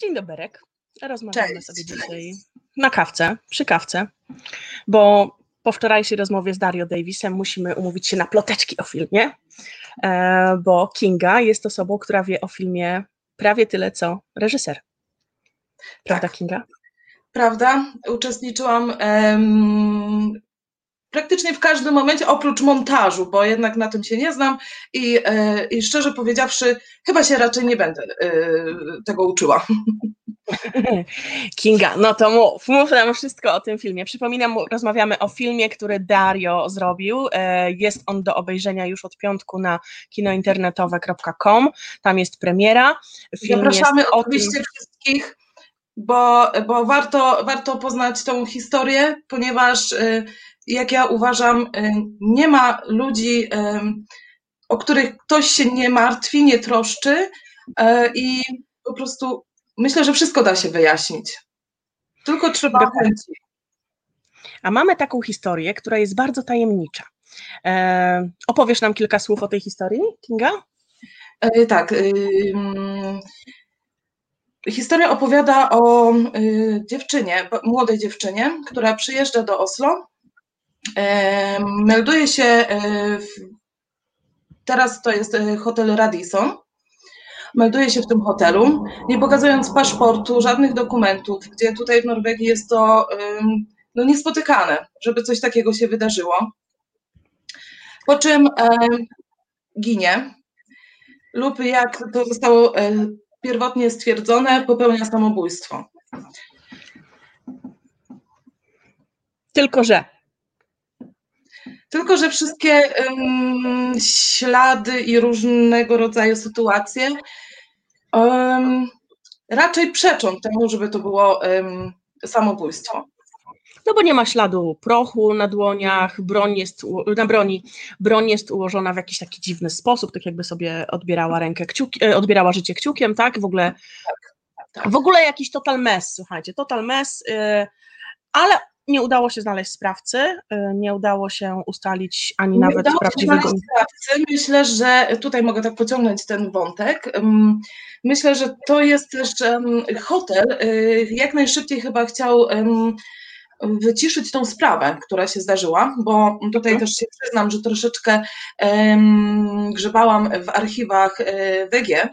Dzień doberek. Rozmawiamy Cześć. sobie dzisiaj na kawce, przy kawce, bo po wczorajszej rozmowie z Dario Davisem musimy umówić się na ploteczki o filmie, e, bo Kinga jest osobą, która wie o filmie prawie tyle, co reżyser. Prawda, tak. Kinga? Prawda. Uczestniczyłam praktycznie w każdym momencie, oprócz montażu, bo jednak na tym się nie znam i, e, i szczerze powiedziawszy, chyba się raczej nie będę e, tego uczyła. Kinga, no to mów, mów nam wszystko o tym filmie. Przypominam, rozmawiamy o filmie, który Dario zrobił. E, jest on do obejrzenia już od piątku na kinointernetowe.com. Tam jest premiera. Film Zapraszamy oczywiście tym... wszystkich, bo, bo warto, warto poznać tą historię, ponieważ jak ja uważam, y, nie ma ludzi, o których ktoś się nie martwi, nie troszczy y, i po prostu myślę, że wszystko da się wyjaśnić. Tylko trzeba chęci. A mamy taką historię, która jest bardzo tajemnicza. E, opowiesz nam kilka słów o tej historii, Kinga? E, tak. Y, mm, historia opowiada o y, dziewczynie, młodej dziewczynie, która przyjeżdża do Oslo Melduje się, e, teraz to jest e, hotel Radisson, melduje się w tym hotelu, nie pokazując paszportu, żadnych dokumentów, gdzie tutaj w Norwegii jest to no, niespotykane, żeby coś takiego się wydarzyło. Po czym ginie, lub jak to zostało e, pierwotnie stwierdzone, popełnia samobójstwo. Tylko że tylko, że wszystkie um, ślady i różnego rodzaju sytuacje um, raczej przeczą temu, żeby to było um, samobójstwo. No bo nie ma śladu prochu na dłoniach, broń jest, na broni, broń jest ułożona w jakiś taki dziwny sposób, tak jakby sobie odbierała rękę kciuki, e, odbierała życie kciukiem, tak? W ogóle, tak, tak. w ogóle jakiś total mess, słuchajcie, total mess, yy, ale nie udało się znaleźć sprawcy, y, nie udało się ustalić ani nie nawet prawdziwego. Sprawcy. Myślę, że tutaj mogę tak pociągnąć ten wątek. Myślę, że to jest też hotel. Y, jak najszybciej chyba chciał wyciszyć tą sprawę, która się zdarzyła, bo tutaj hmm. też się przyznam, że troszeczkę grzebałam w archiwach y, WG,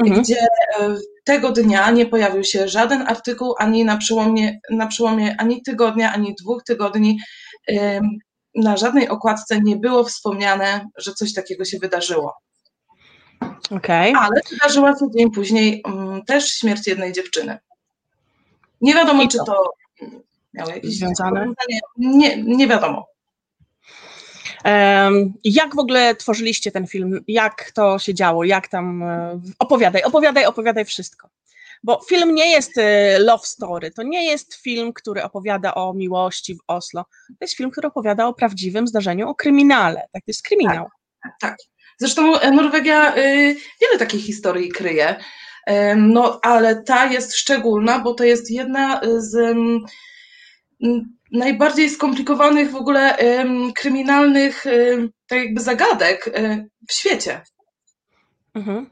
mhm. gdzie tego dnia nie pojawił się żaden artykuł ani na przełomie, na przełomie ani tygodnia, ani dwóch tygodni. Na żadnej okładce nie było wspomniane, że coś takiego się wydarzyło. Okay. Ale wydarzyła się dzień później um, też śmierć jednej dziewczyny. Nie wiadomo, czy to miało jakieś związane. Nie, nie wiadomo. Jak w ogóle tworzyliście ten film? Jak to się działo? Jak tam. E, opowiadaj, opowiadaj, opowiadaj wszystko. Bo film nie jest e, love story, to nie jest film, który opowiada o miłości w Oslo. To jest film, który opowiada o prawdziwym zdarzeniu, o kryminale. Tak, to jest kryminał. Tak. tak. Zresztą e, Norwegia wiele takich historii kryje. No, ale ta jest szczególna, bo to jest jedna z najbardziej skomplikowanych w ogóle kryminalnych tak jakby zagadek w świecie. Mhm.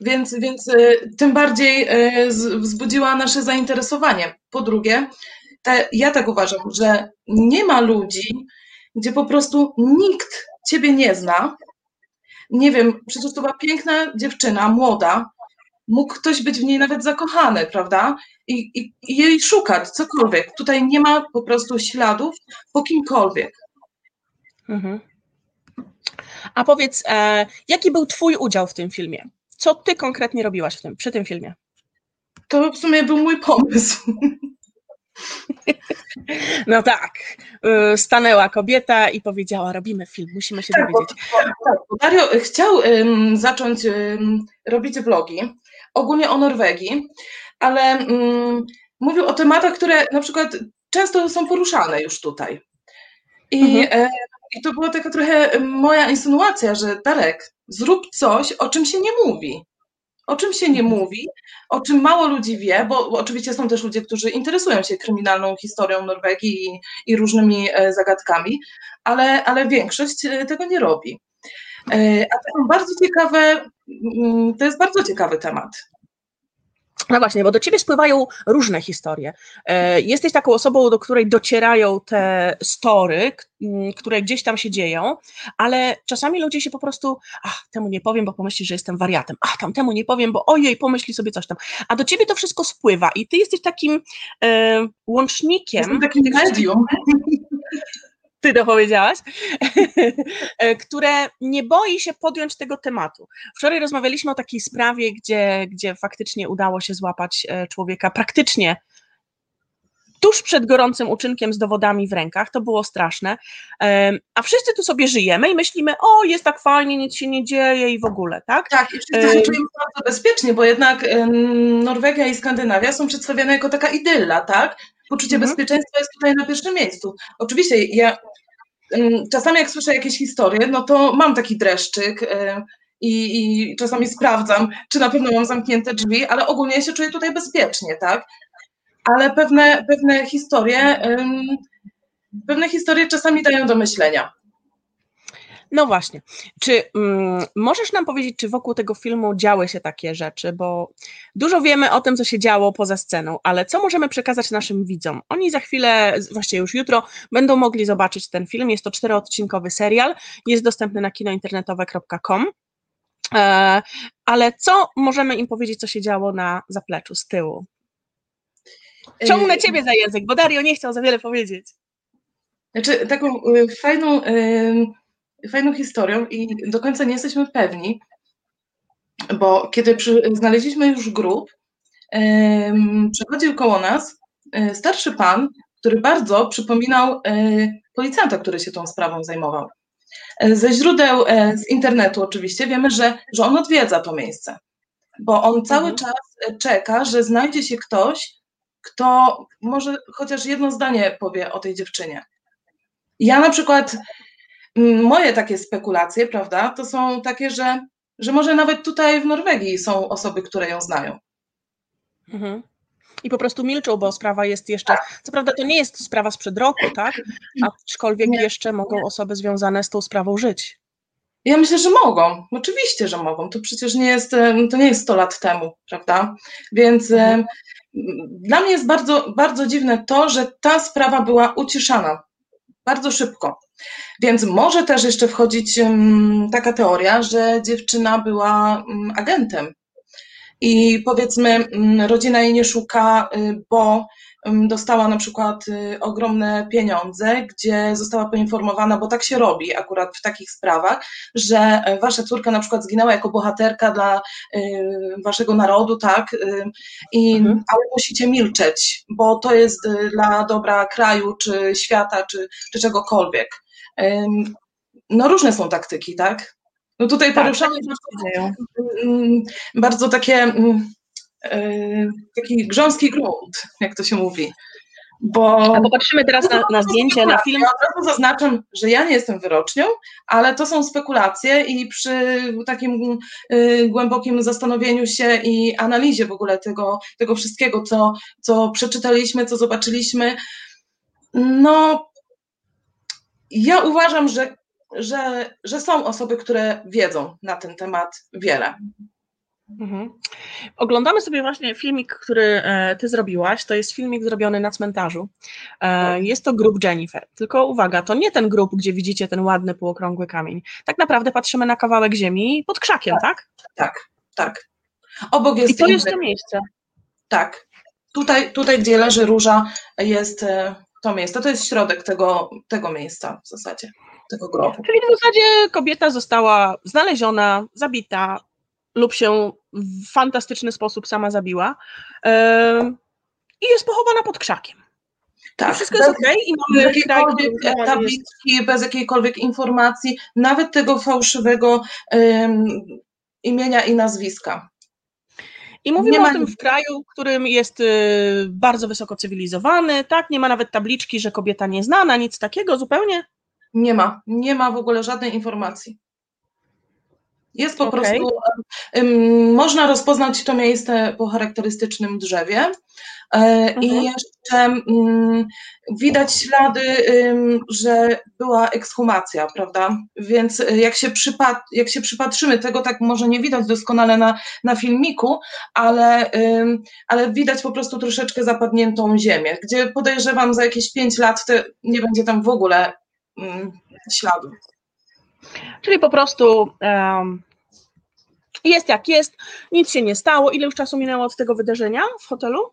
Więc, więc e, tym bardziej e, wzbudziła nasze zainteresowanie. Po drugie, te, ja tak uważam, że nie ma ludzi, gdzie po prostu nikt ciebie nie zna. Nie wiem, przecież to była piękna dziewczyna, młoda, mógł ktoś być w niej nawet zakochany, prawda? I, i, i jej szukać, cokolwiek. Tutaj nie ma po prostu śladów po kimkolwiek. Mhm. A powiedz, e, jaki był Twój udział w tym filmie? Co Ty konkretnie robiłaś w tym, przy tym filmie? To w sumie był mój pomysł. No tak, y, stanęła kobieta i powiedziała, robimy film, musimy się tak, dowiedzieć. Bo, tak, bo Dario chciał um, zacząć um, robić vlogi, ogólnie o Norwegii, ale um, mówił o tematach, które na przykład często są poruszane już tutaj. I, mhm. e, i to była taka trochę moja insynuacja, że Darek, zrób coś, o czym się nie mówi. O czym się nie mhm. mówi, o czym mało ludzi wie, bo oczywiście są też ludzie, którzy interesują się kryminalną historią Norwegii i, i różnymi e, zagadkami, ale, ale większość e, tego nie robi. E, a to są bardzo ciekawe, mm, to jest bardzo ciekawy temat. No właśnie, bo do ciebie spływają różne historie. E, jesteś taką osobą, do której docierają te story, które gdzieś tam się dzieją, ale czasami ludzie się po prostu, ach, temu nie powiem, bo pomyśli, że jestem wariatem, ach, tam temu nie powiem, bo ojej, pomyśli sobie coś tam. A do ciebie to wszystko spływa i ty jesteś takim e, łącznikiem. Jestem takim medium. Ty to powiedziałaś, e, które nie boi się podjąć tego tematu. Wczoraj rozmawialiśmy o takiej sprawie, gdzie, gdzie faktycznie udało się złapać e, człowieka praktycznie tuż przed gorącym uczynkiem z dowodami w rękach, to było straszne, a wszyscy tu sobie żyjemy i myślimy, o jest tak fajnie, nic się nie dzieje i w ogóle, tak? Tak, i wszyscy się czujemy bardzo bezpiecznie, bo jednak Norwegia i Skandynawia są przedstawiane jako taka idylla, tak? Poczucie mhm. bezpieczeństwa jest tutaj na pierwszym miejscu. Oczywiście ja czasami jak słyszę jakieś historie, no to mam taki dreszczyk e, i, i czasami sprawdzam, czy na pewno mam zamknięte drzwi, ale ogólnie się czuję tutaj bezpiecznie, tak? Ale pewne, pewne historie, pewne historie czasami dają do myślenia. No właśnie. Czy mm, możesz nam powiedzieć, czy wokół tego filmu działy się takie rzeczy? Bo dużo wiemy o tym, co się działo poza sceną, ale co możemy przekazać naszym widzom? Oni za chwilę, właściwie już jutro, będą mogli zobaczyć ten film. Jest to czteroodcinkowy serial, jest dostępny na kinointernetowe.com. E, ale co możemy im powiedzieć, co się działo na zapleczu, z tyłu? Ciągnę y, ciebie za język, bo Dario nie chciał za wiele powiedzieć. Znaczy, taką y, fajną fajną historią i do końca nie jesteśmy pewni, bo kiedy przy, znaleźliśmy już grób, przechodził koło nas um, starszy pan, który bardzo przypominał um, policjanta, który się tą sprawą zajmował. Ze źródeł z internetu oczywiście wiemy, że, że on odwiedza to miejsce, bo on cały mhm. czas czeka, że znajdzie się ktoś, kto może chociaż jedno zdanie powie o tej dziewczynie. Ja na przykład moje takie spekulacje, prawda, to są takie, że, że może nawet tutaj w Norwegii są osoby, które ją znają. Mhm. I po prostu milczą, bo sprawa jest jeszcze. Co prawda, to nie jest sprawa sprzed roku, tak? Aczkolwiek nie. jeszcze mogą osoby związane z tą sprawą żyć. Ja myślę, że mogą. Oczywiście, że mogą. To przecież nie jest, to nie jest 100 lat temu, prawda? Więc mhm. dla mnie jest bardzo, bardzo dziwne to, że ta sprawa była uciszana bardzo szybko. Więc może też jeszcze wchodzić taka teoria, że dziewczyna była agentem i powiedzmy rodzina jej nie szuka, y, bo dostała na przykład y, ogromne pieniądze, gdzie została poinformowana, bo tak się robi akurat w takich sprawach, że e, wasza córka na przykład zginęła jako bohaterka dla y, waszego narodu, tak, i, mhm. ale musicie milczeć, bo to jest dla dobra kraju, czy świata, czy, czy czegokolwiek. No różne są taktyki, tak? No tutaj tak, poruszamy bardzo, mm, bardzo takie mm, taki grząski grunt, jak to się mówi. Bo, A popatrzymy teraz na, na zdjęcie, na film. Ja od razu zaznaczam, że ja nie jestem wyrocznią, ale to są spekulacje i przy takim y, głębokim zastanowieniu się i analizie w ogóle tego, tego wszystkiego, co, co przeczytaliśmy, co zobaczyliśmy, no ja uważam, że, że, że są osoby, które wiedzą na ten temat wiele. Mhm. Oglądamy sobie właśnie filmik, który e, ty zrobiłaś. To jest filmik zrobiony na cmentarzu. E, jest to grób Jennifer. Tylko uwaga, to nie ten grób, gdzie widzicie ten ładny półokrągły kamień. Tak naprawdę patrzymy na kawałek ziemi pod krzakiem, tak? Tak, tak. tak. Obok jest I to jest to miejsce. Tak. Tutaj, tutaj, gdzie leży róża, jest e, to miejsce. To jest środek tego, tego miejsca w zasadzie, tego grobu. Czyli w zasadzie kobieta została znaleziona, zabita lub się w fantastyczny sposób sama zabiła yy, i jest pochowana pod krzakiem. Tak, I wszystko jest okej okay, i mamy bez jakiejkolwiek tabliczki, bez jakiejkolwiek informacji, nawet tego fałszywego imienia i nazwiska. I mówimy ma... o tym w kraju, którym jest y, bardzo wysoko cywilizowany, tak? Nie ma nawet tabliczki, że kobieta nieznana, nic takiego zupełnie? Nie ma, nie ma w ogóle żadnej informacji. Jest po okay. prostu, można rozpoznać to miejsce po charakterystycznym drzewie, mhm. i jeszcze mm, widać ślady, że była ekshumacja, prawda? Więc jak się, przypat jak się przypatrzymy, tego tak może nie widać doskonale na, na filmiku, ale, ale widać po prostu troszeczkę zapadniętą ziemię, gdzie podejrzewam za jakieś 5 lat nie będzie tam w ogóle śladu. Czyli po prostu um, jest jak jest, nic się nie stało. Ile już czasu minęło od tego wydarzenia w hotelu?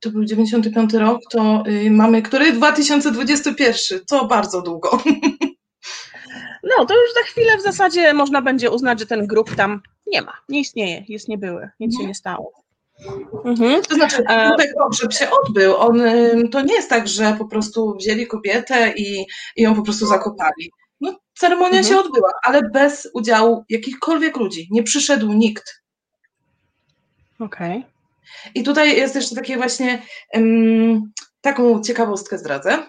To był 95 rok, to y, mamy który? 2021, to bardzo długo. No, to już za chwilę w zasadzie można będzie uznać, że ten grup tam nie ma, nie istnieje, jest niebyły, nic się nie stało. Mhm. To znaczy, e, tutaj pogrzeb się odbył. On, to nie jest tak, że po prostu wzięli kobietę i, i ją po prostu zakopali. No, ceremonia mhm. się odbyła, ale bez udziału jakichkolwiek ludzi. Nie przyszedł nikt. Okej. Okay. I tutaj jest jeszcze takie właśnie taką ciekawostkę zdradzę,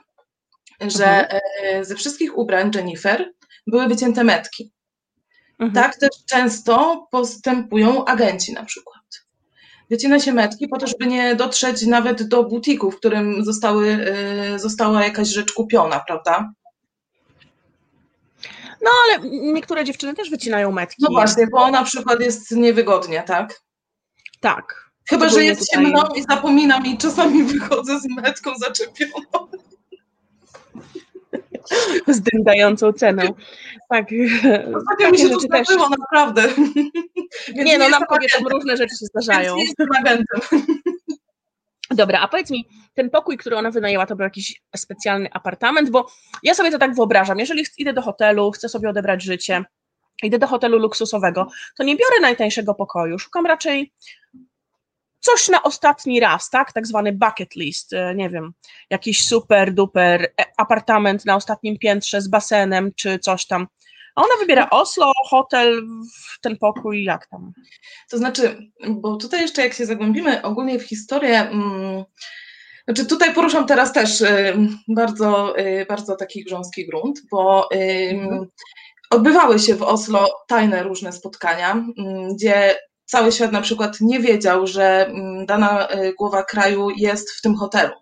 że mhm. E, ze wszystkich ubrań Jennifer były wycięte metki. Mhm. Tak też często postępują agenci na przykład. Wycina się metki po to, żeby nie dotrzeć nawet do butiku, w którym zostały, y, została jakaś rzecz kupiona, prawda? No ale niektóre dziewczyny też wycinają metki. No właśnie, bo na przykład jest niewygodnie, tak? Tak. Chyba, że jest tutaj... ciemno i zapominam i czasami wychodzę z metką zaczepioną. Z dyndającą ceną. Tak. Ostatnio mi się to też... naprawdę. nie, no nam kobietom różne rzeczy się zdarzają. Więc jestem agentem. Dobra, a powiedz mi, ten pokój, który ona wynajęła, to był jakiś specjalny apartament, bo ja sobie to tak wyobrażam, jeżeli idę do hotelu, chcę sobie odebrać życie, idę do hotelu luksusowego, to nie biorę najtańszego pokoju, szukam raczej coś na ostatni raz, tak, tak zwany bucket list, e, nie wiem, jakiś super duper e, apartament na ostatnim piętrze z basenem, czy coś tam, a ona wybiera Oslo, hotel, ten pokój, jak tam? To znaczy, bo tutaj jeszcze jak się zagłębimy ogólnie w historię, mm, znaczy tutaj poruszam teraz też y, bardzo, y, bardzo taki grząski grunt, bo mhm. odbywały się w Oslo tajne różne spotkania, mm, gdzie cały świat na przykład nie wiedział, że mm, dana głowa kraju jest w tym hotelu.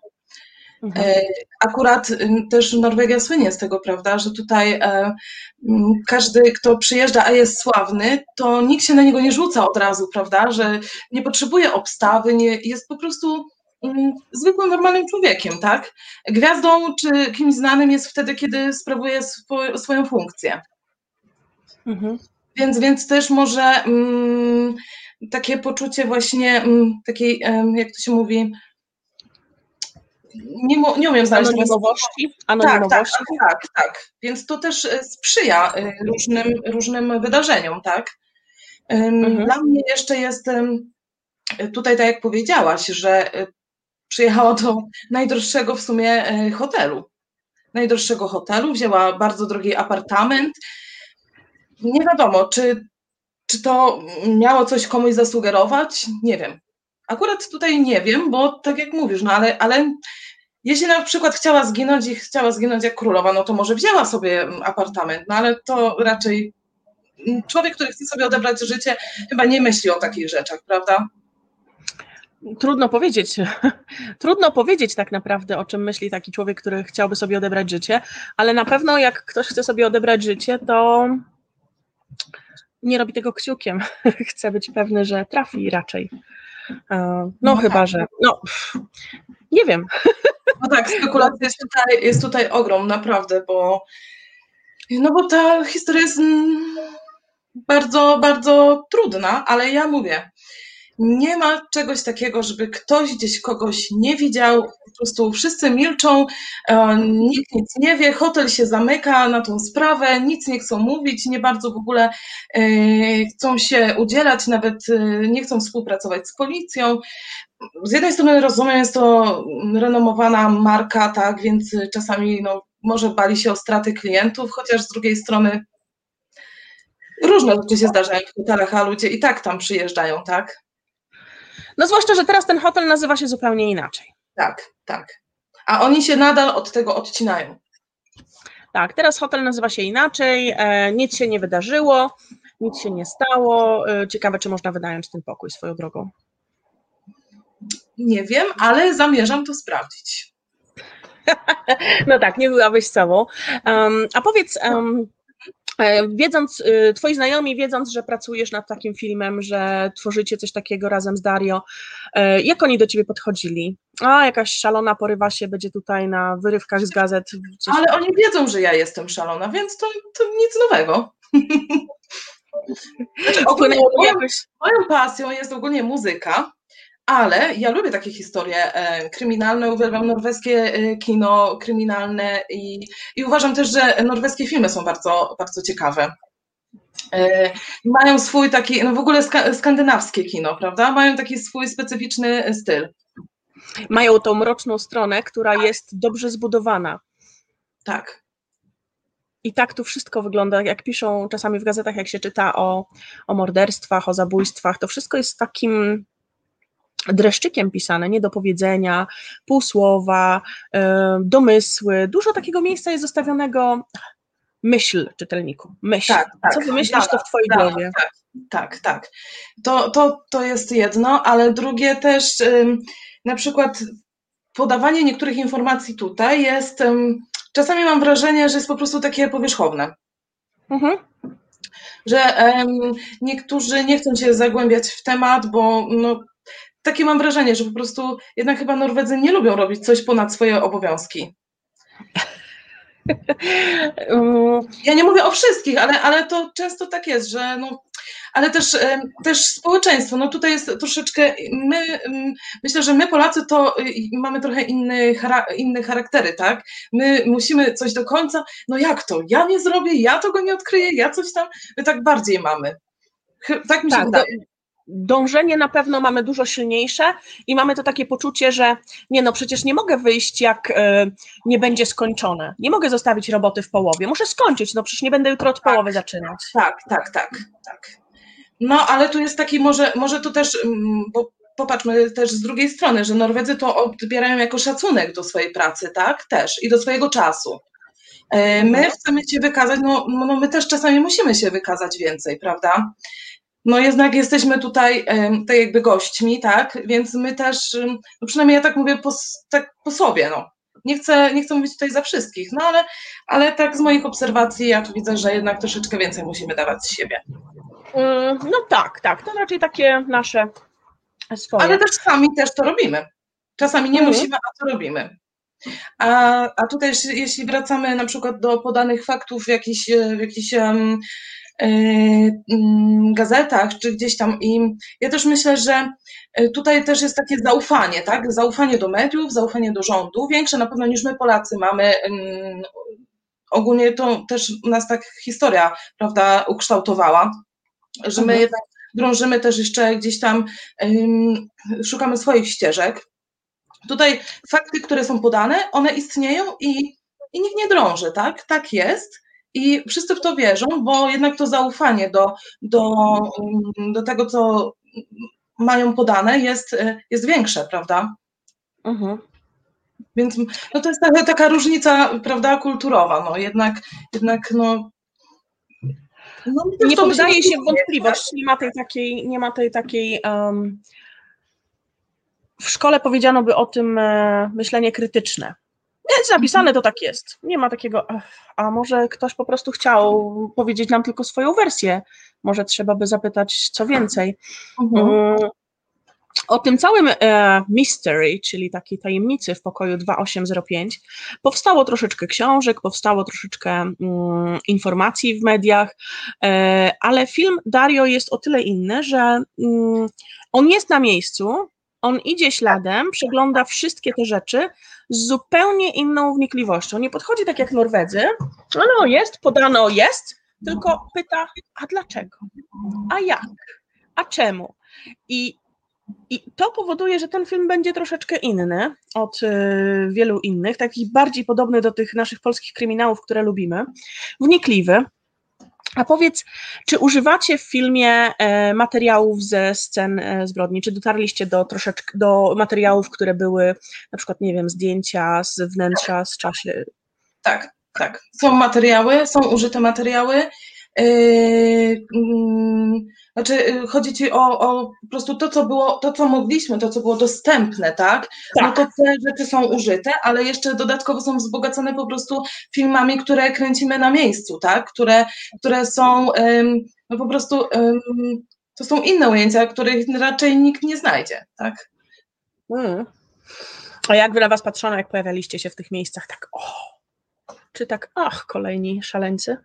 Mhm. E, akurat też Norwegia słynie z tego, prawda, że tutaj e, każdy, kto przyjeżdża, a jest sławny, to nikt się na niego nie rzuca od razu, prawda, że nie potrzebuje obstawy, nie, jest po prostu zwykłym, normalnym człowiekiem, tak? Gwiazdą czy kimś znanym jest wtedy, kiedy sprawuje swo, swoją funkcję. Mhm. Więc, więc też może mm, takie poczucie właśnie mm, takiej, jak to się mówi, nie, nie umiem znaleźć anonimowości. anonimowości. Tak, tak, tak, tak. Więc to też e, sprzyja e, różnym, różnym wydarzeniom, tak? Mhm. Dla mnie jeszcze jest tutaj, tak jak powiedziałaś, że e, przyjechała do najdroższego w sumie hotelu. Najdroższego hotelu, wzięła bardzo drogi apartament. Nie wiadomo, czy, czy to miało coś komuś zasugerować? Nie wiem. Akurat tutaj nie wiem, bo tak jak mówisz, no ale, ale jeśli na przykład chciała zginąć i chciała zginąć jak królowa, no to może wzięła sobie apartament, no ale to raczej człowiek, który chce sobie odebrać życie, chyba nie myśli o takich rzeczach, prawda? Trudno powiedzieć. Trudno powiedzieć tak naprawdę, o czym myśli taki człowiek, który chciałby sobie odebrać życie, ale na pewno jak ktoś chce sobie odebrać życie, to nie robi tego kciukiem. Chce być pewny, że trafi raczej. E, no, no chyba, tak. że. No, nie wiem. No tak, spekulacja jest tutaj, jest tutaj ogrom, naprawdę, bo. No bo ta historia jest mm, bardzo, bardzo trudna, ale ja mówię, nie ma czegoś takiego, żeby ktoś gdzieś kogoś nie widział, po prostu wszyscy milczą, e, nikt nic nie wie, hotel się zamyka na tą sprawę, nic nie chcą mówić, nie bardzo w ogóle e, chcą się udzielać, nawet e, nie chcą współpracować z policją. Z jednej strony rozumiem, jest to renomowana marka, tak, więc czasami no, może bali się o straty klientów, chociaż z drugiej strony różne rzeczy się zdarzają w hotelach, a ludzie i tak tam przyjeżdżają, tak? No zwłaszcza, że teraz ten hotel nazywa się zupełnie inaczej. Tak, tak. A oni się nadal od tego odcinają. Tak, teraz hotel nazywa się inaczej, e, nic się nie wydarzyło, nic się nie stało. E, ciekawe, czy można wynająć ten pokój swoją drogą. nie wiem, ale zamierzam to sprawdzić. No tak, nie byłabyś sobą. Um, a powiedz, um, wiedząc, y, twoi znajomi, wiedząc, że pracujesz nad takim filmem, że tworzycie coś takiego razem z Dario, e, jak oni do ciebie podchodzili? A, jakaś szalona porywa się, będzie tutaj na wyrywkach z gazet. Ale oni wiedzą, że ja jestem szalona, więc to, to nic nowego. Znaczy, ogólnie, moją, moją pasją jest ogólnie muzyka, ale ja lubię takie historie e, kryminalne, uwielbiam norweskie e, kino kryminalne i, i uważam też, że norweskie filmy są bardzo, bardzo ciekawe. E, mają swój taki, no w ogóle skandynawskie kino, prawda? Mają taki swój specyficzny styl. Mają tą mroczną stronę, która tak. jest dobrze zbudowana. Tak. I tak tu wszystko wygląda, jak piszą czasami w gazetach, jak się czyta o, o morderstwach, o zabójstwach, to wszystko jest takim dreszczykiem pisane, niedopowiedzenia, półsłowa, domysły. Dużo takiego miejsca jest zostawionego myśl czytelniku, myśl. Tak, tak, Co wymyślisz, to w twojej tak, głowie. Tak, tak, tak. To, to, to jest jedno, ale drugie też na przykład podawanie niektórych informacji tutaj jest, czasami mam wrażenie, że jest po prostu takie powierzchowne. Mhm. Że um, niektórzy nie chcą się zagłębiać w temat, bo no, takie mam wrażenie, że po prostu jednak chyba Norwedzy nie lubią robić coś ponad swoje obowiązki. Ja nie mówię o wszystkich, ale, ale to często tak jest, że no, ale też, też społeczeństwo, no tutaj jest troszeczkę, my, myślę, że my Polacy to y, mamy trochę inny, inne charaktery, tak? My musimy coś do końca, no jak to, ja nie zrobię, ja tego nie odkryję, ja coś tam, my tak bardziej mamy. Tak mi się tak, wydaje dążenie na pewno mamy dużo silniejsze i mamy to takie poczucie, że nie no, przecież nie mogę wyjść, jak y, nie będzie skończone. Nie mogę zostawić roboty w połowie. Muszę skończyć, no przecież nie będę jutro od tak, połowy zaczynać. Tak, tak, tak, tak. No, ale tu jest taki, może, może to też, mm, bo popatrzmy też z drugiej strony, że Norwedzy to odbierają jako szacunek do swojej pracy, tak? Też i do swojego czasu. E, my chcemy się wykazać, no, no my też czasami musimy się wykazać więcej, prawda? No jednak jesteśmy tutaj tak jakby gośćmi, tak, więc my też, no przynajmniej ja tak mówię po, tak po sobie, no. Nie chcę, nie chcę mówić tutaj za wszystkich, no ale, ale tak z moich obserwacji ja tu widzę, że jednak troszeczkę więcej musimy dawać z siebie. Mm, no tak, tak, to raczej takie nasze swoje. Ale też sami też to robimy. Czasami nie mhm. musimy, a to robimy. A, a tutaj, jeśli wracamy na przykład do podanych faktów w jakichś, w jakichś um, gazetach, czy gdzieś tam. I ja też myślę, że e, tutaj też jest takie zaufanie, tak? Zaufanie do mediów, zaufanie do rządu, większe na pewno niż my Polacy mamy. Ogólnie to też nas tak historia, prawda, ukształtowała, że my mhm. jednak drążymy też jeszcze gdzieś tam, szukamy swoich ścieżek. Tutaj fakty, które są podane, one istnieją i, i nikt nie drąży, tak? Tak jest i wszyscy w to wierzą, bo jednak to zaufanie do, do, do tego, co mają podane, jest, jest większe, prawda? Mhm. Więc no to jest taka, taka różnica, prawda, kulturowa, no jednak, jednak no, no nie poddaje się wątpliwość, nie ma tej takiej, nie ma tej takiej um, w szkole powiedziano by o tym e, myślenie krytyczne. Jest napisane, to tak jest. Nie ma takiego, a może ktoś po prostu chciał powiedzieć nam tylko swoją wersję. Może trzeba by zapytać co więcej. Mhm. Mm, o tym całym e, mystery, czyli takiej tajemnicy w pokoju 2805, powstało troszeczkę książek, powstało troszeczkę mm, informacji w mediach, e, ale film Dario jest o tyle inny, że mm, on jest na miejscu, on idzie śladem, przegląda wszystkie te rzeczy z zupełnie inną wnikliwością. Nie podchodzi tak jak Norwedzy, no, no jest, podano jest, tylko pyta, a dlaczego? A jak? A czemu? I, i to powoduje, że ten film będzie troszeczkę inny od y, wielu innych, takich bardziej podobny do tych naszych polskich kryminałów, które lubimy, wnikliwy, a powiedz, czy używacie w filmie e, materiałów ze scen e, zbrodni? Czy dotarliście do troszeczkę do materiałów, które były na przykład, nie wiem, zdjęcia z wnętrza, z czasie? Tak, tak. Są materiały, są użyte materiały. Yy, mm, znaczy, y, chodzi ci o, o po prostu to, co było, to, co mogliśmy, to, co było dostępne, tak? tak? No to te rzeczy są użyte, ale jeszcze dodatkowo są wzbogacone po prostu filmami, które kręcimy na miejscu, tak? Które, które są no po prostu to są inne ujęcia, których raczej nikt nie znajdzie, tak? Hmm. A jak wy na was patrzono, jak pojawialiście się w tych miejscach, tak o, czy tak, ach, kolejni szaleńcy?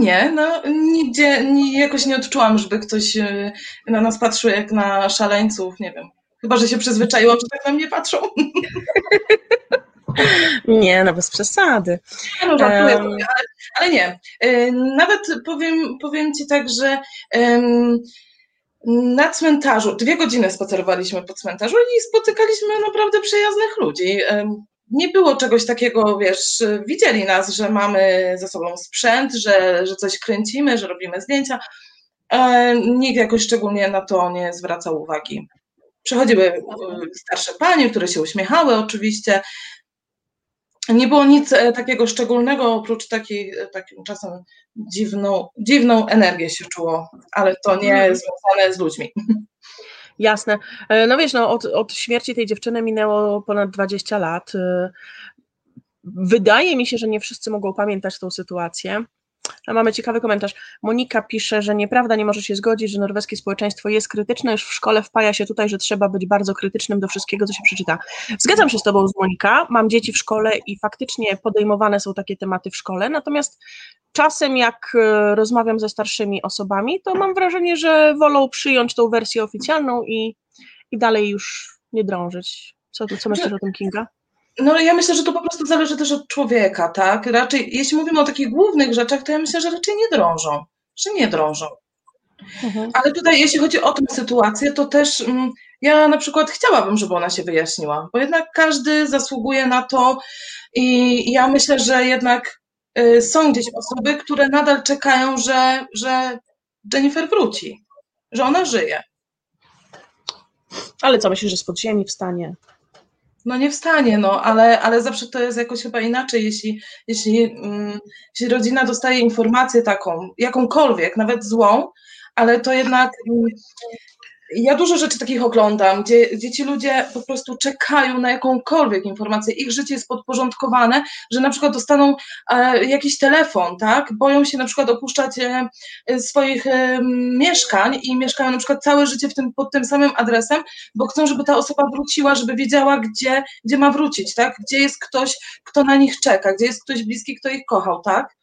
Nie, no nigdzie nie, jakoś nie odczułam, żeby ktoś e, na nas patrzył jak na szaleńców, nie wiem. Chyba, że się przyzwyczaiłam, że tak na mnie patrzą. Nie, no bez przesady. No, żartuję um... ale, ale, nie. E, nawet powiem, powiem Ci tak, że um, na cmentarzu, dwie godziny spacerowaliśmy po cmentarzu i spotykaliśmy naprawdę przyjaznych ludzi. Um, nie było czegoś takiego, wiesz, widzieli nas, że mamy ze sobą sprzęt, że, że coś kręcimy, że robimy zdjęcia. E, nikt jakoś szczególnie na to nie zwracał uwagi. Przychodziły e, starsze panie, które się uśmiechały oczywiście. Nie było nic e, takiego szczególnego, oprócz takiej, takim czasem dziwną, dziwną energię się czuło, ale to nie mhm. związane z ludźmi. Jasne. E, no wiesz, no, od, od śmierci tej dziewczyny minęło ponad 20 lat. E, wydaje mi się, że nie wszyscy mogą pamiętać tą sytuację. Mamy ciekawy komentarz. Monika pisze, że nieprawda, nie może się zgodzić, że norweskie społeczeństwo jest krytyczne, już w szkole wpaja się tutaj, że trzeba być bardzo krytycznym do wszystkiego, co się przeczyta. Zgadzam się z Tobą, z Monika. Mam dzieci w szkole i faktycznie podejmowane są takie tematy w szkole, natomiast czasem jak e, rozmawiam ze starszymi osobami, to mam wrażenie, że wolą przyjąć tą wersję oficjalną i, i dalej już nie drążyć. Co, co myślisz o tym, Kinga? No ja myślę, że to po prostu zależy też od człowieka, tak? Raczej, jeśli mówimy o takich głównych rzeczach, to ja myślę, że raczej nie drążą, że nie drążą. Mhm. Ale tutaj, jeśli chodzi o tę sytuację, to też mm, ja na przykład chciałabym, żeby ona się wyjaśniła, bo jednak każdy zasługuje na to i ja myślę, że jednak y, są gdzieś osoby, które nadal czekają, że, że Jennifer wróci, że ona żyje. Ale co myślisz, że z podziemi wstanie? No nie wstanie, no, ale, ale zawsze to jest jakoś chyba inaczej, jeśli, jeśli, um, jeśli rodzina dostaje informację taką, jakąkolwiek, nawet złą, ale to jednak um, ja dużo rzeczy takich oglądam, gdzie, gdzie ci ludzie po prostu czekają na jakąkolwiek informację, ich życie jest podporządkowane, że na przykład dostaną e, jakiś telefon, tak, boją się na przykład opuszczać e, swoich e, mieszkań i mieszkają na przykład całe życie w tym, pod tym samym adresem, bo chcą, żeby ta osoba wróciła, żeby wiedziała, gdzie, gdzie ma wrócić, tak, gdzie jest ktoś, kto na nich czeka, gdzie jest ktoś bliski, kto ich kochał, tak.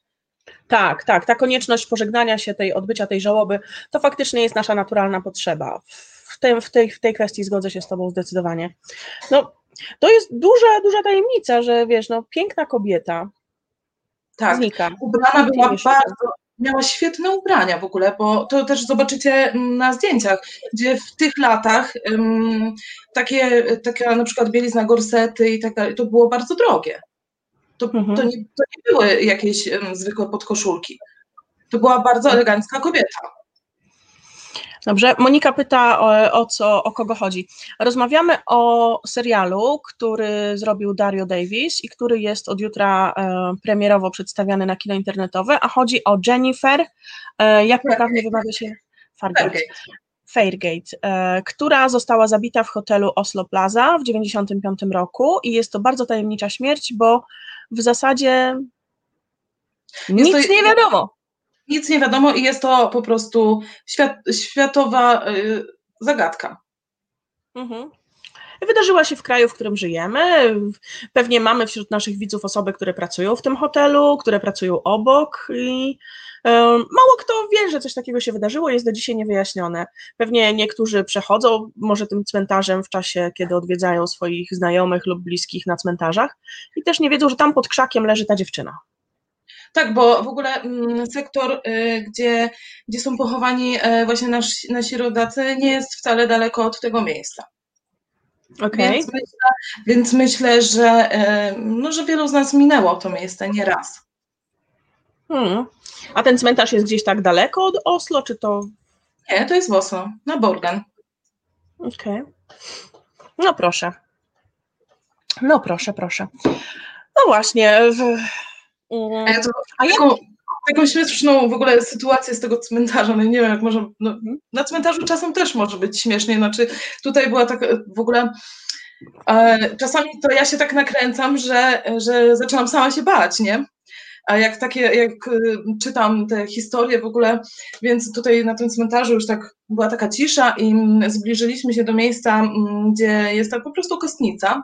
Tak, tak. Ta konieczność pożegnania się, tej odbycia tej żałoby, to faktycznie jest nasza naturalna potrzeba. W tej, w tej, w tej kwestii zgodzę się z Tobą zdecydowanie. No, to jest duża, duża tajemnica, że wiesz, no, piękna kobieta tak. znika. Ubrana była bardzo, miała świetne ubrania w ogóle, bo to też zobaczycie na zdjęciach, gdzie w tych latach um, takie, takie na przykład bielizna gorsety i tak dalej, to było bardzo drogie. To, mhm. to, nie, to nie były jakieś um, zwykłe podkoszulki. To była bardzo elegancka kobieta. Dobrze, Monika pyta o, o, co, o kogo chodzi. Rozmawiamy o serialu, który zrobił Dario Davis i który jest od jutra e, premierowo przedstawiany na kino internetowe, a chodzi o Jennifer, e, jak poprawnie wymawia się? Fargate. Fairgate, e, która została zabita w hotelu Oslo Plaza w 1995 roku i jest to bardzo tajemnicza śmierć, bo w zasadzie nic to, nie wiadomo. Nic nie wiadomo i jest to po prostu świat, światowa y, zagadka. Mhm. Wydarzyła się w kraju, w którym żyjemy. Pewnie mamy wśród naszych widzów osoby, które pracują w tym hotelu, które pracują obok i Mało kto wie, że coś takiego się wydarzyło, jest do dzisiaj niewyjaśnione. Pewnie niektórzy przechodzą może tym cmentarzem w czasie, kiedy odwiedzają swoich znajomych lub bliskich na cmentarzach i też nie wiedzą, że tam pod krzakiem leży ta dziewczyna. Tak, bo w ogóle mm, sektor, y, gdzie, gdzie są pochowani e, właśnie nasi, nasi rodacy, nie jest wcale daleko od tego miejsca. Okay. Więc, myślę, więc myślę, że, no, że wielu z nas minęło to miejsce nie raz. Hmm. A ten cmentarz jest gdzieś tak daleko od Oslo, czy to? Nie, to jest w Oslo, na Borgen. Okej. Okay. No proszę. No proszę, proszę. No właśnie. W... A ja to, a taką, taką śmieszną w ogóle sytuację z tego cmentarza, no nie wiem, jak może, no, na cmentarzu czasem też może być śmiesznie, znaczy tutaj była taka w ogóle, e, czasami to ja się tak nakręcam, że, że zaczynam sama się bać, nie? A jak takie, jak y, czytam te historie w ogóle, więc tutaj na tym cmentarzu już tak była taka cisza i zbliżyliśmy się do miejsca, gdzie jest tak po prostu kostnica.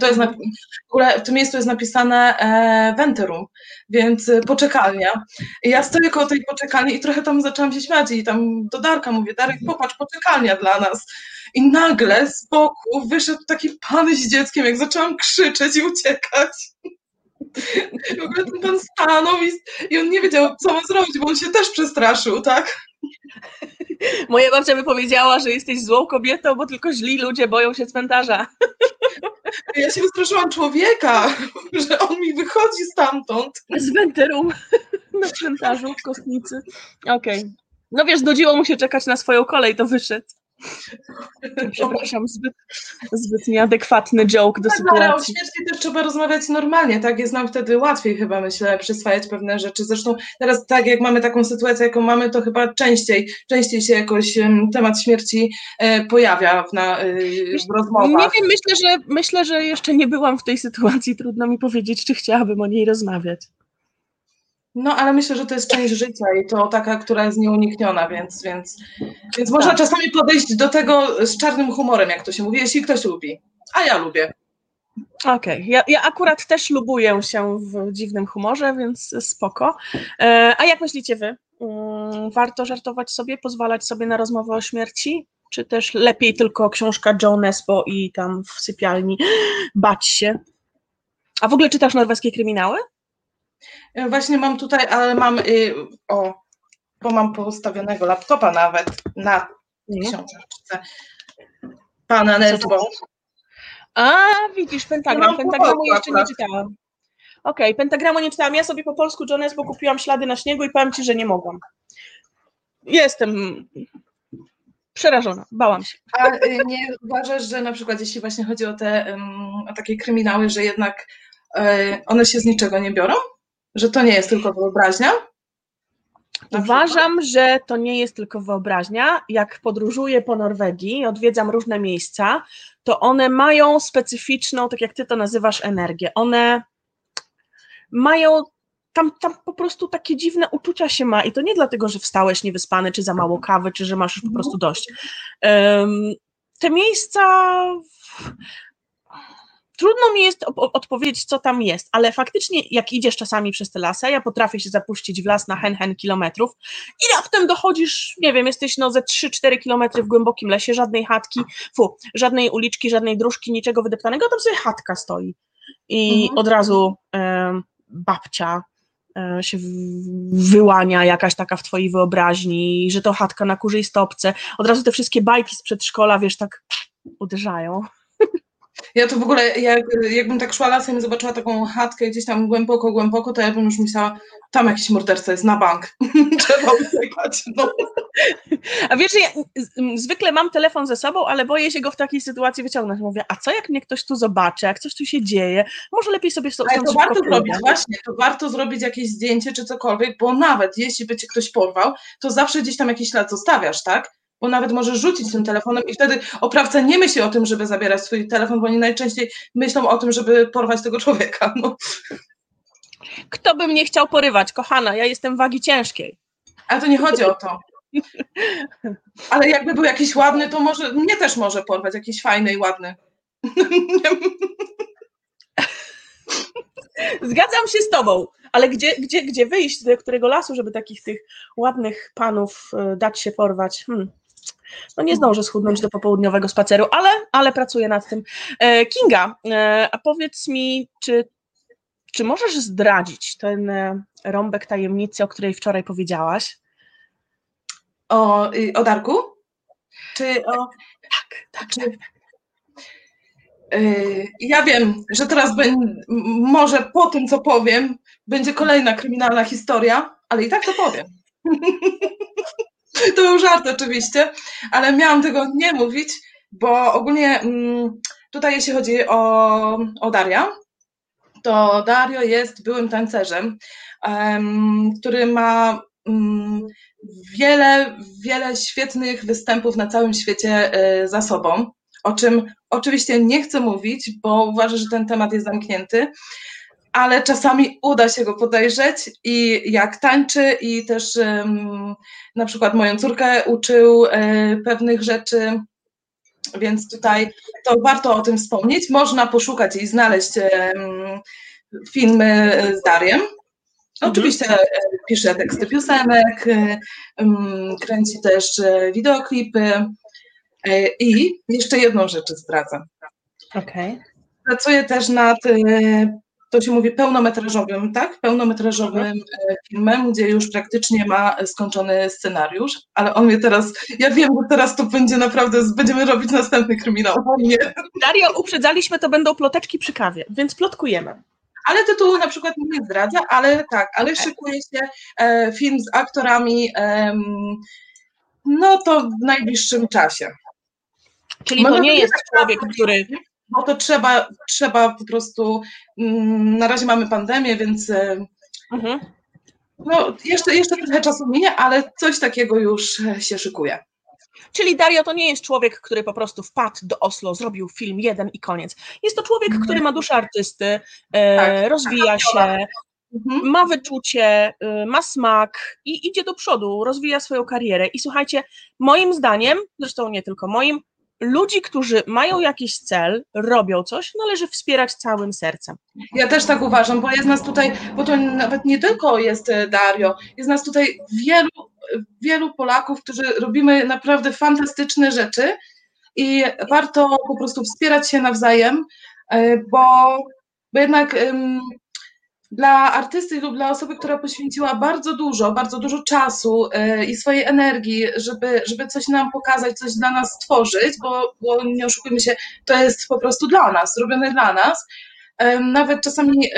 To jest w ogóle w tym miejscu jest napisane e, Venterum, więc poczekalnia. I ja stoję koło tej poczekalni i trochę tam zaczęłam się śmiać i tam do Darka mówię, Darek, popatrz, poczekalnia dla nas. I nagle z boku wyszedł taki pan z dzieckiem, jak zaczęłam krzyczeć i uciekać. W ogóle ten pan stanął i, i on nie wiedział, co ma zrobić, bo on się też przestraszył, tak? Moja babcia by powiedziała, że jesteś złą kobietą, bo tylko źli ludzie boją się cmentarza. Ja się wystraszyłam człowieka, że on mi wychodzi stamtąd. Z wenterum na cmentarzu w kostnicy. Okej. Okay. No wiesz, znudziło mu się czekać na swoją kolej, to wyszedł. Przepraszam, zbyt, zbyt nieadekwatny joke do tak, sytuacji. Ale o śmierci też trzeba rozmawiać normalnie, tak? Jest nam wtedy łatwiej chyba, myślę, przyswajać pewne rzeczy. Zresztą teraz tak jak mamy taką sytuację, jaką mamy, to chyba częściej, częściej się jakoś um, temat śmierci e, pojawia w, na, e, w rozmowach. Nie wiem, myślę że, myślę, że jeszcze nie byłam w tej sytuacji, trudno mi powiedzieć, czy chciałabym o niej rozmawiać. No, ale myślę, że to jest część życia i to taka, która jest nieunikniona, więc, więc, więc można tak. czasami podejść do tego z czarnym humorem, jak to się mówi, jeśli ktoś lubi. A ja lubię. Okej, okay. ja, ja, akurat też lubuję się w dziwnym humorze, więc spoko. E, a jak myślicie wy? Mm, warto żartować sobie, pozwalać sobie na rozmowę o śmierci? Czy też lepiej tylko książka Joe Nesbo i tam w sypialni bać się? A w ogóle czytasz norweskie kryminały? E, właśnie mam tutaj, ale mam, y, o, bo mam postawionego laptopa nawet na mhm. książeczce pana Nesbo. A, widzisz, pentagram. Pentagramu jeszcze nie czytałam. Okej, okay, pentagramu nie czytałam. Ja sobie po polsku John Nesbo kupiłam ślady na śniegu i powiem ci, że nie mogłam. Jestem przerażona, bałam się. A y, nie uważasz, że na przykład jeśli właśnie chodzi o te o takie kryminały, że jednak y, one się z niczego nie biorą? Że to nie jest tylko wyobraźnia? Uważam, że to nie jest tylko wyobraźnia. Jak podróżuję po Norwegii, odwiedzam różne miejsca, to one mają specyficzną, tak jak ty to nazywasz, energię. One mają tam, tam po prostu takie dziwne uczucia się ma i to nie dlatego, że wstałeś niewyspany, czy za mało kawy, czy że masz już po prostu dość. Um, te miejsca trudno mi jest odpowiedzieć, co tam jest, ale faktycznie jak idziesz czasami przez te lasy, ja potrafię się zapuścić w las na hen, hen kilometrów i raptem dochodzisz, nie wiem, jesteś no ze 3-4 kilometry w głębokim lesie, żadnej chatki, fu, żadnej uliczki, żadnej dróżki, niczego wydeptanego, tam sobie chatka stoi i mhm. od razu e, babcia e, się wyłania jakaś taka w twojej wyobraźni, że to chatka na kurzej stopce, od razu te wszystkie bajki z przedszkola, wiesz, tak uderzają. Ja to w ogóle, jak, jakbym tak szła lasem i zobaczyła taką chatkę gdzieś tam głęboko, głęboko, to ja bym już myślała, tam jakiś morderca jest na bank. Trzeba uciekać. No. A wiesz, ja zwykle mam telefon ze sobą, ale boję się go w takiej sytuacji wyciągnąć. Mówię, a co jak mnie ktoś tu zobaczy, jak coś tu się dzieje? Może lepiej sobie stąd Ale to warto zrobić, właśnie, to warto zrobić jakieś zdjęcie czy cokolwiek, bo nawet jeśli by cię ktoś porwał, to zawsze gdzieś tam jakiś ślad zostawiasz, tak? Bo nawet możesz rzucić tym telefonem i wtedy oprawca nie myśli o tym, żeby zabierać swój telefon, bo oni najczęściej myślą o tym, żeby porwać tego człowieka. No. Kto by mnie chciał porywać, kochana? Ja jestem wagi ciężkiej. Ale to nie chodzi o to. Ale jakby był jakiś ładny, to może mnie też może porwać, jakiś fajny i ładny. Zgadzam się z tobą, ale gdzie, gdzie, gdzie wyjść, do którego lasu, żeby takich tych ładnych panów e, dać się porwać? Hmm no nie zdążę schudnąć do popołudniowego spaceru, ale, ale pracuję nad tym. E, Kinga, e, a powiedz mi, czy, czy możesz zdradzić ten e, rąbek tajemnicy, o której wczoraj powiedziałaś? O, o Darku? Czy o... Tak, tak, czy... tak. Ja wiem, że teraz będzie, może po tym, co powiem, będzie kolejna kryminalna historia, ale i tak to powiem. To był żart oczywiście, ale miałam tego nie mówić, bo ogólnie mm, tutaj jeśli chodzi o, o Daria, to Dario jest byłym tancerzem, który ma mm, wiele, wiele świetnych występów na całym świecie e, za sobą, o czym oczywiście nie chcę mówić, bo uważam, że ten temat jest zamknięty, ale czasami uda się go podejrzeć i jak tańczy i też na przykład moją córkę uczył e, pewnych rzeczy, więc tutaj to warto o tym wspomnieć. Można poszukać i znaleźć filmy z Dariem. Mhm. Oczywiście e, pisze teksty piosenek, e, kręci też wideoklipy i jeszcze jedną rzecz zdradzę. Okay. Pracuję też nad to się mówi pełnometrażowym, tak? Pełnometrażowym mhm. e, filmem, gdzie już praktycznie ma skończony scenariusz, ale on mnie teraz, ja wiem, że teraz to będzie naprawdę, będziemy robić następny kryminał. Nie. Dario, uprzedzaliśmy, to będą ploteczki przy kawie, więc plotkujemy. Ale tytułu na przykład nie zdradza, ale tak, ale szykuje się e, film z aktorami, e, no to w najbliższym czasie. Czyli to nie jest człowiek, który bo to trzeba, trzeba po prostu, mm, na razie mamy pandemię, więc e, mhm. no, jeszcze, jeszcze trochę czasu minie, ale coś takiego już e, się szykuje. Czyli Dario to nie jest człowiek, który po prostu wpadł do Oslo, zrobił film jeden i koniec. Jest to człowiek, który ma duszę artysty, e, tak, rozwija tak, się, mhm. ma wyczucie, ma smak i idzie do przodu, rozwija swoją karierę. I słuchajcie, moim zdaniem, zresztą nie tylko moim, ludzi, którzy mają jakiś cel, robią coś, należy wspierać całym sercem. Ja też tak uważam, bo jest nas tutaj, bo to nawet nie tylko jest e, Dario, jest nas tutaj wielu, wielu Polaków, którzy robimy naprawdę fantastyczne rzeczy i warto po prostu wspierać się nawzajem, e, bo, bo jednak dla artysty lub dla osoby, która poświęciła bardzo dużo, bardzo dużo czasu e, i swojej energii, żeby, żeby coś nam pokazać, coś dla nas stworzyć, bo, bo nie oszukujmy się, to jest po prostu dla nas, robione dla nas. Nawet czasami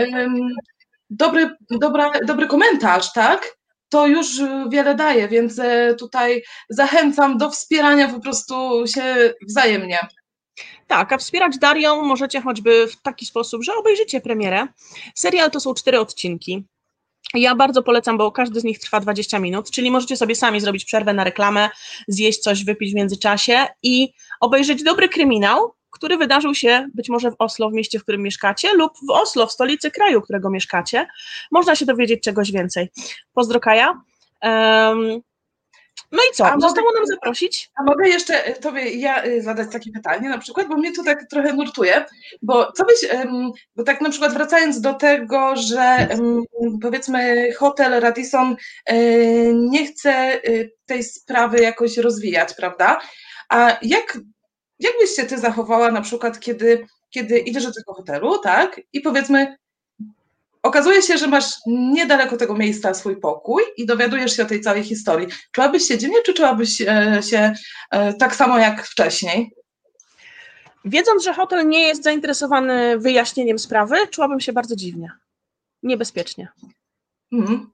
dobry, dobra, dobry komentarz, tak? To już wiele daje, więc e, tutaj zachęcam do wspierania po prostu się wzajemnie. Tak, a wspierać Darią możecie choćby w taki sposób, że obejrzycie premierę. Serial to są cztery odcinki. Ja bardzo polecam, bo każdy z nich trwa 20 minut, czyli możecie sobie sami zrobić przerwę na reklamę, zjeść coś, wypić w międzyczasie i obejrzeć dobry kryminał, który wydarzył się być może w Oslo, w mieście, w którym mieszkacie, lub w Oslo, w stolicy kraju, którego mieszkacie. Można się dowiedzieć czegoś więcej. Pozdro Kaja. No i co? A Zostało mogę, nam zaprosić? A mogę jeszcze e, tobie ja e, zadać takie pytanie na przykład, bo mnie to tak trochę nurtuje, bo co byś, bo tak na przykład wracając do tego, że powiedzmy hotel Radisson e, nie chce tej sprawy jakoś rozwijać, prawda? A jak, jak byś się ty zachowała na przykład, kiedy, kiedy idziesz do tego hotelu, tak? I powiedzmy, okazuje się, że masz niedaleko tego miejsca swój pokój i dowiadujesz się o tej całej historii. Czułabyś się dziwnie, czy czułabyś e, się e, tak samo jak wcześniej? Wiedząc, że hotel nie jest zainteresowany wyjaśnieniem sprawy, czułabym się bardzo dziwnie. Niebezpiecznie. Mhm.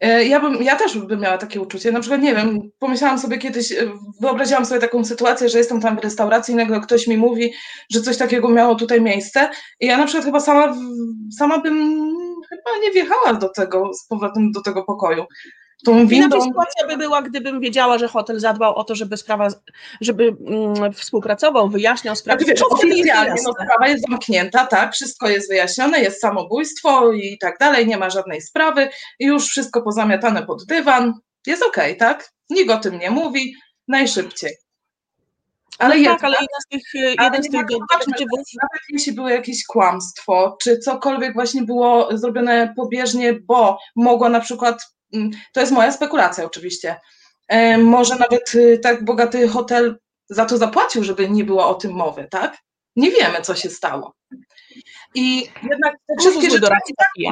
E, ja, bym, ja też bym miała takie uczucie. Na przykład, nie wiem, pomyślałam sobie kiedyś, wyobraziłam sobie taką sytuację, że jestem tam w restauracji nagle ktoś mi mówi, że coś takiego miało tutaj miejsce. I ja na przykład chyba sama, sama bym chyba nie wjechała do tego, z powrotem do tego pokoju. Tą windą... sytuacja by była, gdybym wiedziała, że hotel zadbał o to, żeby sprawa, żeby mm, współpracował, wyjaśniał sprawę. Znaczy, wiesz, oficjalnie no, sprawa jest zamknięta, tak, wszystko jest wyjaśnione, jest samobójstwo i tak dalej, nie ma żadnej sprawy, już wszystko pozamiatane pod dywan, jest okej, okay, tak? Nikt o tym nie mówi, najszybciej. Ale no jednak, tak, ale jeden z tych, jeden z tych. Nawet jeśli było jakieś kłamstwo, czy cokolwiek właśnie było zrobione pobieżnie, bo mogło na przykład, to jest moja spekulacja oczywiście, e, może nawet y, tak bogaty hotel za to zapłacił, żeby nie było o tym mowy, tak? Nie wiemy, co się stało. I jednak te wszystkie rzeczy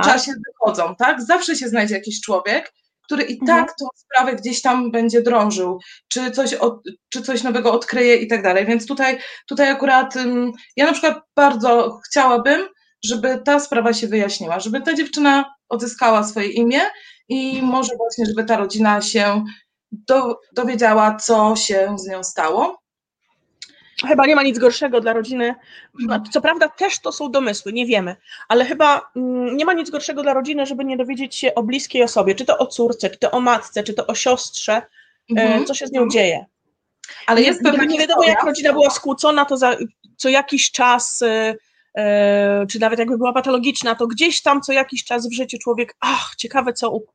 w czasie wychodzą, tak? Zawsze się znajdzie jakiś człowiek, który i mhm. tak tą sprawę gdzieś tam będzie drążył, czy coś, od, czy coś nowego odkryje i tak dalej. Więc tutaj, tutaj akurat ja na przykład bardzo chciałabym, żeby ta sprawa się wyjaśniła, żeby ta dziewczyna odzyskała swoje imię i może właśnie, żeby ta rodzina się do, dowiedziała, co się z nią stało. Chyba nie ma nic gorszego dla rodziny. No, co prawda też to są domysły, nie wiemy, ale chyba mm, nie ma nic gorszego dla rodziny, żeby nie dowiedzieć się o bliskiej osobie, czy to o córce, czy to o matce, czy to o siostrze, e, mhm. co się z nią dzieje. Ale jest Gdyby nie wiadomo, jak rodzina była skłócona, to za co jakiś czas, e, czy nawet jakby była patologiczna, to gdzieś tam co jakiś czas w życiu człowiek, ach, ciekawe co u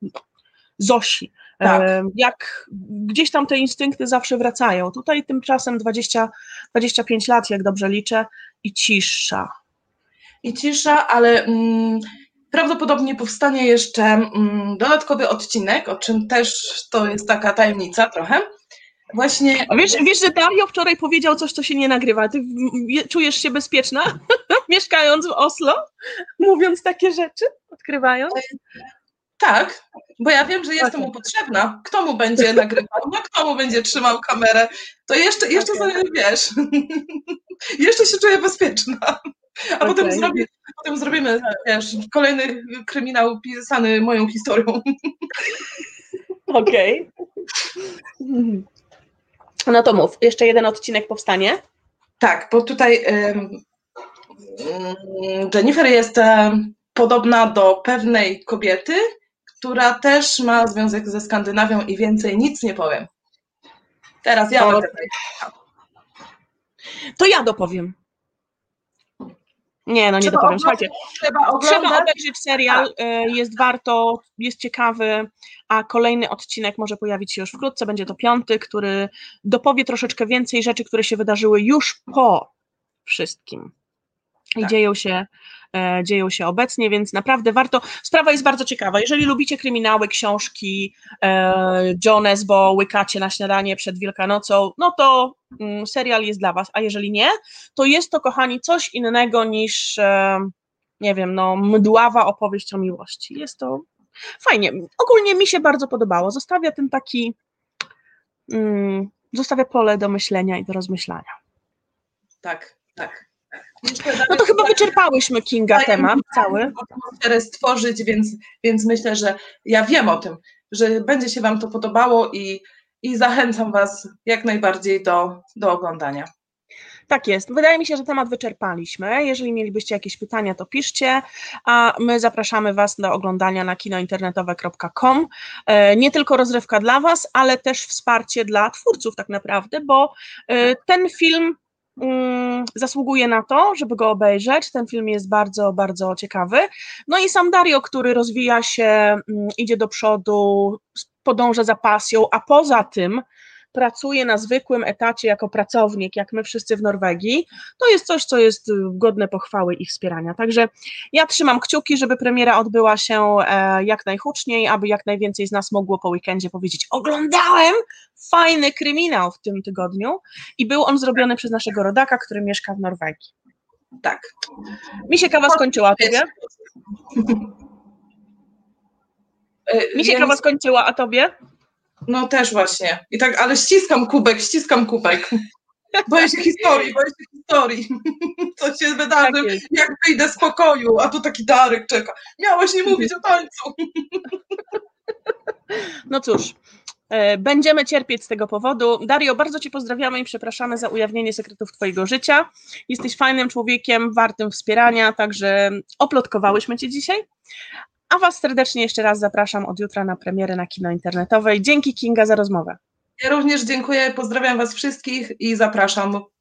Zosi. Tak. Jak gdzieś tam te instynkty zawsze wracają. Tutaj tymczasem 20, 25 lat, jak dobrze liczę, i cisza. I cisza, ale mm, prawdopodobnie powstanie jeszcze mm, dodatkowy odcinek, o czym też to jest taka tajemnica trochę. Właśnie. A wiesz, wiesz, że Dario wczoraj powiedział coś, co się nie nagrywa. Ty czujesz się bezpieczna, mieszkając w Oslo, mówiąc takie rzeczy, odkrywając? Tak, bo ja wiem, że jestem mu potrzebna. Kto mu będzie nagrywał, no kto mu będzie trzymał kamerę, to jeszcze, jeszcze okay. sobie wiesz, jeszcze się czuję bezpieczna. A okay. potem, zrobi, potem zrobimy wiesz, kolejny kryminał pisany moją historią. Okej. Okay. No to mów, jeszcze jeden odcinek powstanie? Tak, bo tutaj um, Jennifer jest podobna do pewnej kobiety, która też ma związek ze Skandynawią i więcej nic nie powiem. Teraz ja będę. To ja dopowiem. Nie, no nie dopowiem. Słuchajcie, trzeba, trzeba, obejrzeć serial, tak. e, jest warto, jest ciekawy, a kolejny odcinek może pojawić się już wkrótce, będzie to piąty, który dopowie troszeczkę więcej rzeczy, które się wydarzyły już po wszystkim. I tak. dzieją się dzieją się obecnie, więc naprawdę warto. Sprawa jest bardzo ciekawa. Jeżeli lubicie kryminały, książki, e, John Esbo, łykacie na śniadanie przed Wielkanocą, no to mm, serial jest dla Was, a jeżeli nie, to jest to, kochani, coś innego niż, e, nie wiem, no, mdława opowieść o miłości. Jest to fajnie. Ogólnie mi się bardzo podobało. Zostawia ten taki, mm, zostawia pole do myślenia i do rozmyślania. Tak, tak. No to chyba wyczerpałyśmy Kinga temat cały. Atmosferę stworzyć, więc, więc myślę, że ja wiem o tym, że będzie się Wam to podobało i, i zachęcam Was jak najbardziej do, do oglądania. Tak jest. Wydaje mi się, że temat wyczerpaliśmy. Jeżeli mielibyście jakieś pytania, to piszcie, a my zapraszamy Was do oglądania na kinointernetowe.com. E, nie tylko rozrywka dla Was, ale też wsparcie dla twórców tak naprawdę, bo e, ten film zasługuje na to, żeby go obejrzeć. Ten film jest bardzo, bardzo ciekawy. No i sam Dario, który rozwija się, mm, idzie do przodu, podąża za pasją, a poza tym pracuje na zwykłym etacie jako pracownik, jak my wszyscy w Norwegii, to jest coś, co jest y, godne pochwały i wspierania. Także ja trzymam kciuki, żeby premiera odbyła się e, jak najhuczniej, aby jak najwięcej z nas mogło po weekendzie powiedzieć: Oglądałem fajny kryminał w tym tygodniu i był on zrobiony przez naszego rodaka, który mieszka w Norwegii. Tak. Mi się kawa skończyła, a tobie? Mi się kawa skończyła, a tobie? No też właśnie. I tak, ale ściskam kubek, ściskam kubek. Boję się historii, boję się historii. Co się wydarzy, tak jak wyjdę z pokoju, a tu taki Darek czeka. Miałaś nie mówić o tańcu. No cóż, e, Będziemy cierpieć z tego powodu. Dario, bardzo Cię pozdrawiamy i przepraszamy za ujawnienie sekretów Twojego życia. Jesteś fajnym człowiekiem, wartym wspierania, także oplotkowałyśmy Cię dzisiaj. A Was serdecznie jeszcze raz zapraszam od jutra na premierę na kino internetowej. Dzięki Kinga za rozmowę. Ja również dziękuję, pozdrawiam Was wszystkich i zapraszam